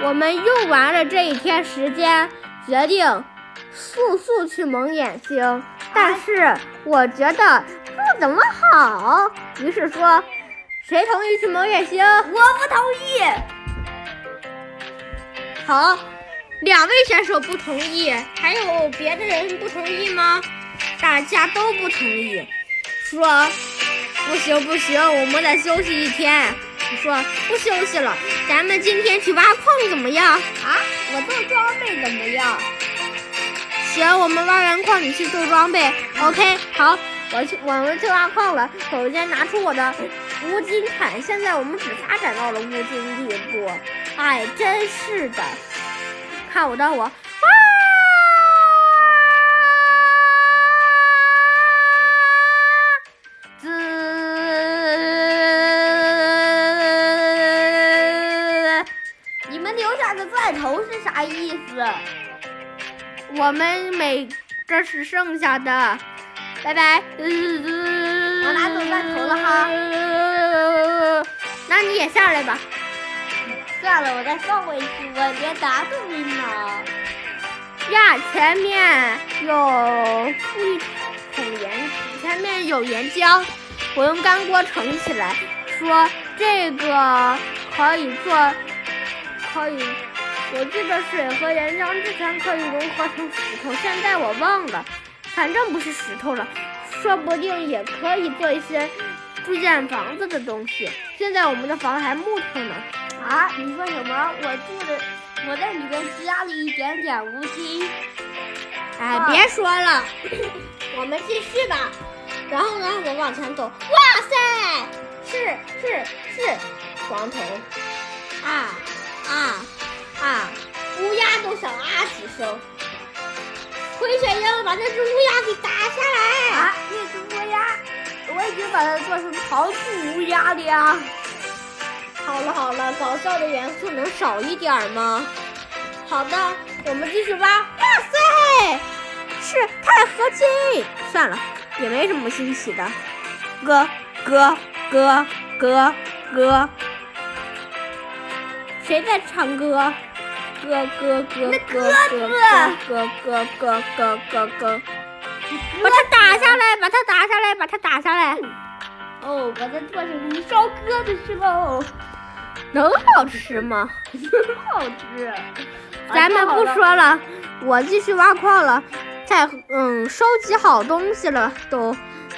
我们用完了这一天时间决定速速去蒙眼睛。但是我觉得不怎么好。于是说谁同意去蒙眼睛？我不同意。好两位选手不同意还有别的人不同意吗？大家都不同意。说不行不行我们得休息一天。你说不休息了咱们今天去挖矿怎么样？啊我做装备怎么样？行我们挖完矿你去做装备。ok 好我去我们去挖矿了首先拿出我的乌金铲现在我们只发展到了乌金地步。哎真是的看我的我罐头是啥意思？我们每这是剩下的，拜拜。我拿走罐头了哈。那你也下来吧。算了，我再放回去，我别打死你呢。呀，前面有一桶岩，前面有岩浆，我用干锅盛起来，说这个可以做，可以。我记得水和岩浆之前可以融合成石头，现在我忘了，反正不是石头了，说不定也可以做一些住建房子的东西。现在我们的房还木头呢。啊，你说什么？我住的，我在里边加了一点点乌金。哎，别说了，我们继续吧。然后呢，我往前走。哇塞，是是是，黄铜啊。啊几声回旋鹰把那只乌鸦给打下来。啊那只乌鸦我已经把它做成糖醋乌鸦了呀。好了好了搞笑的元素能少一点吗？好的我们继续挖哇塞是钛合金。算了也没什么新奇的。哥哥哥哥哥。谁在唱歌？哥哥哥哥哥哥哥哥哥哥哥，把它打下来，把它打下来，把它打下来。哦，把它做成烧鸽子去喽。能好吃吗？好吃。咱们不说了，我继续挖矿了。再嗯，收集好东西了都。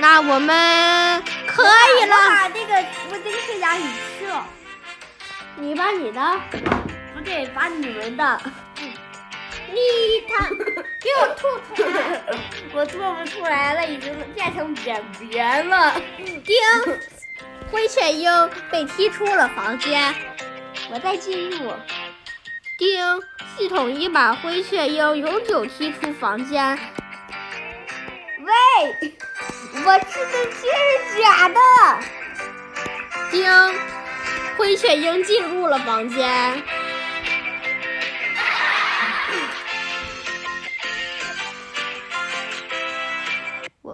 那我们可以了。我把这个我这个是压你吃了，你把你的，不对，把你们的。你他给我吐出来！我吐不出来了，已经变成便便了。丁，灰雀鹰被踢出了房间。我在进入。丁，系统已把灰雀鹰永久踢出房间。我吃的这是假的。叮，灰雀鹰进入了房间。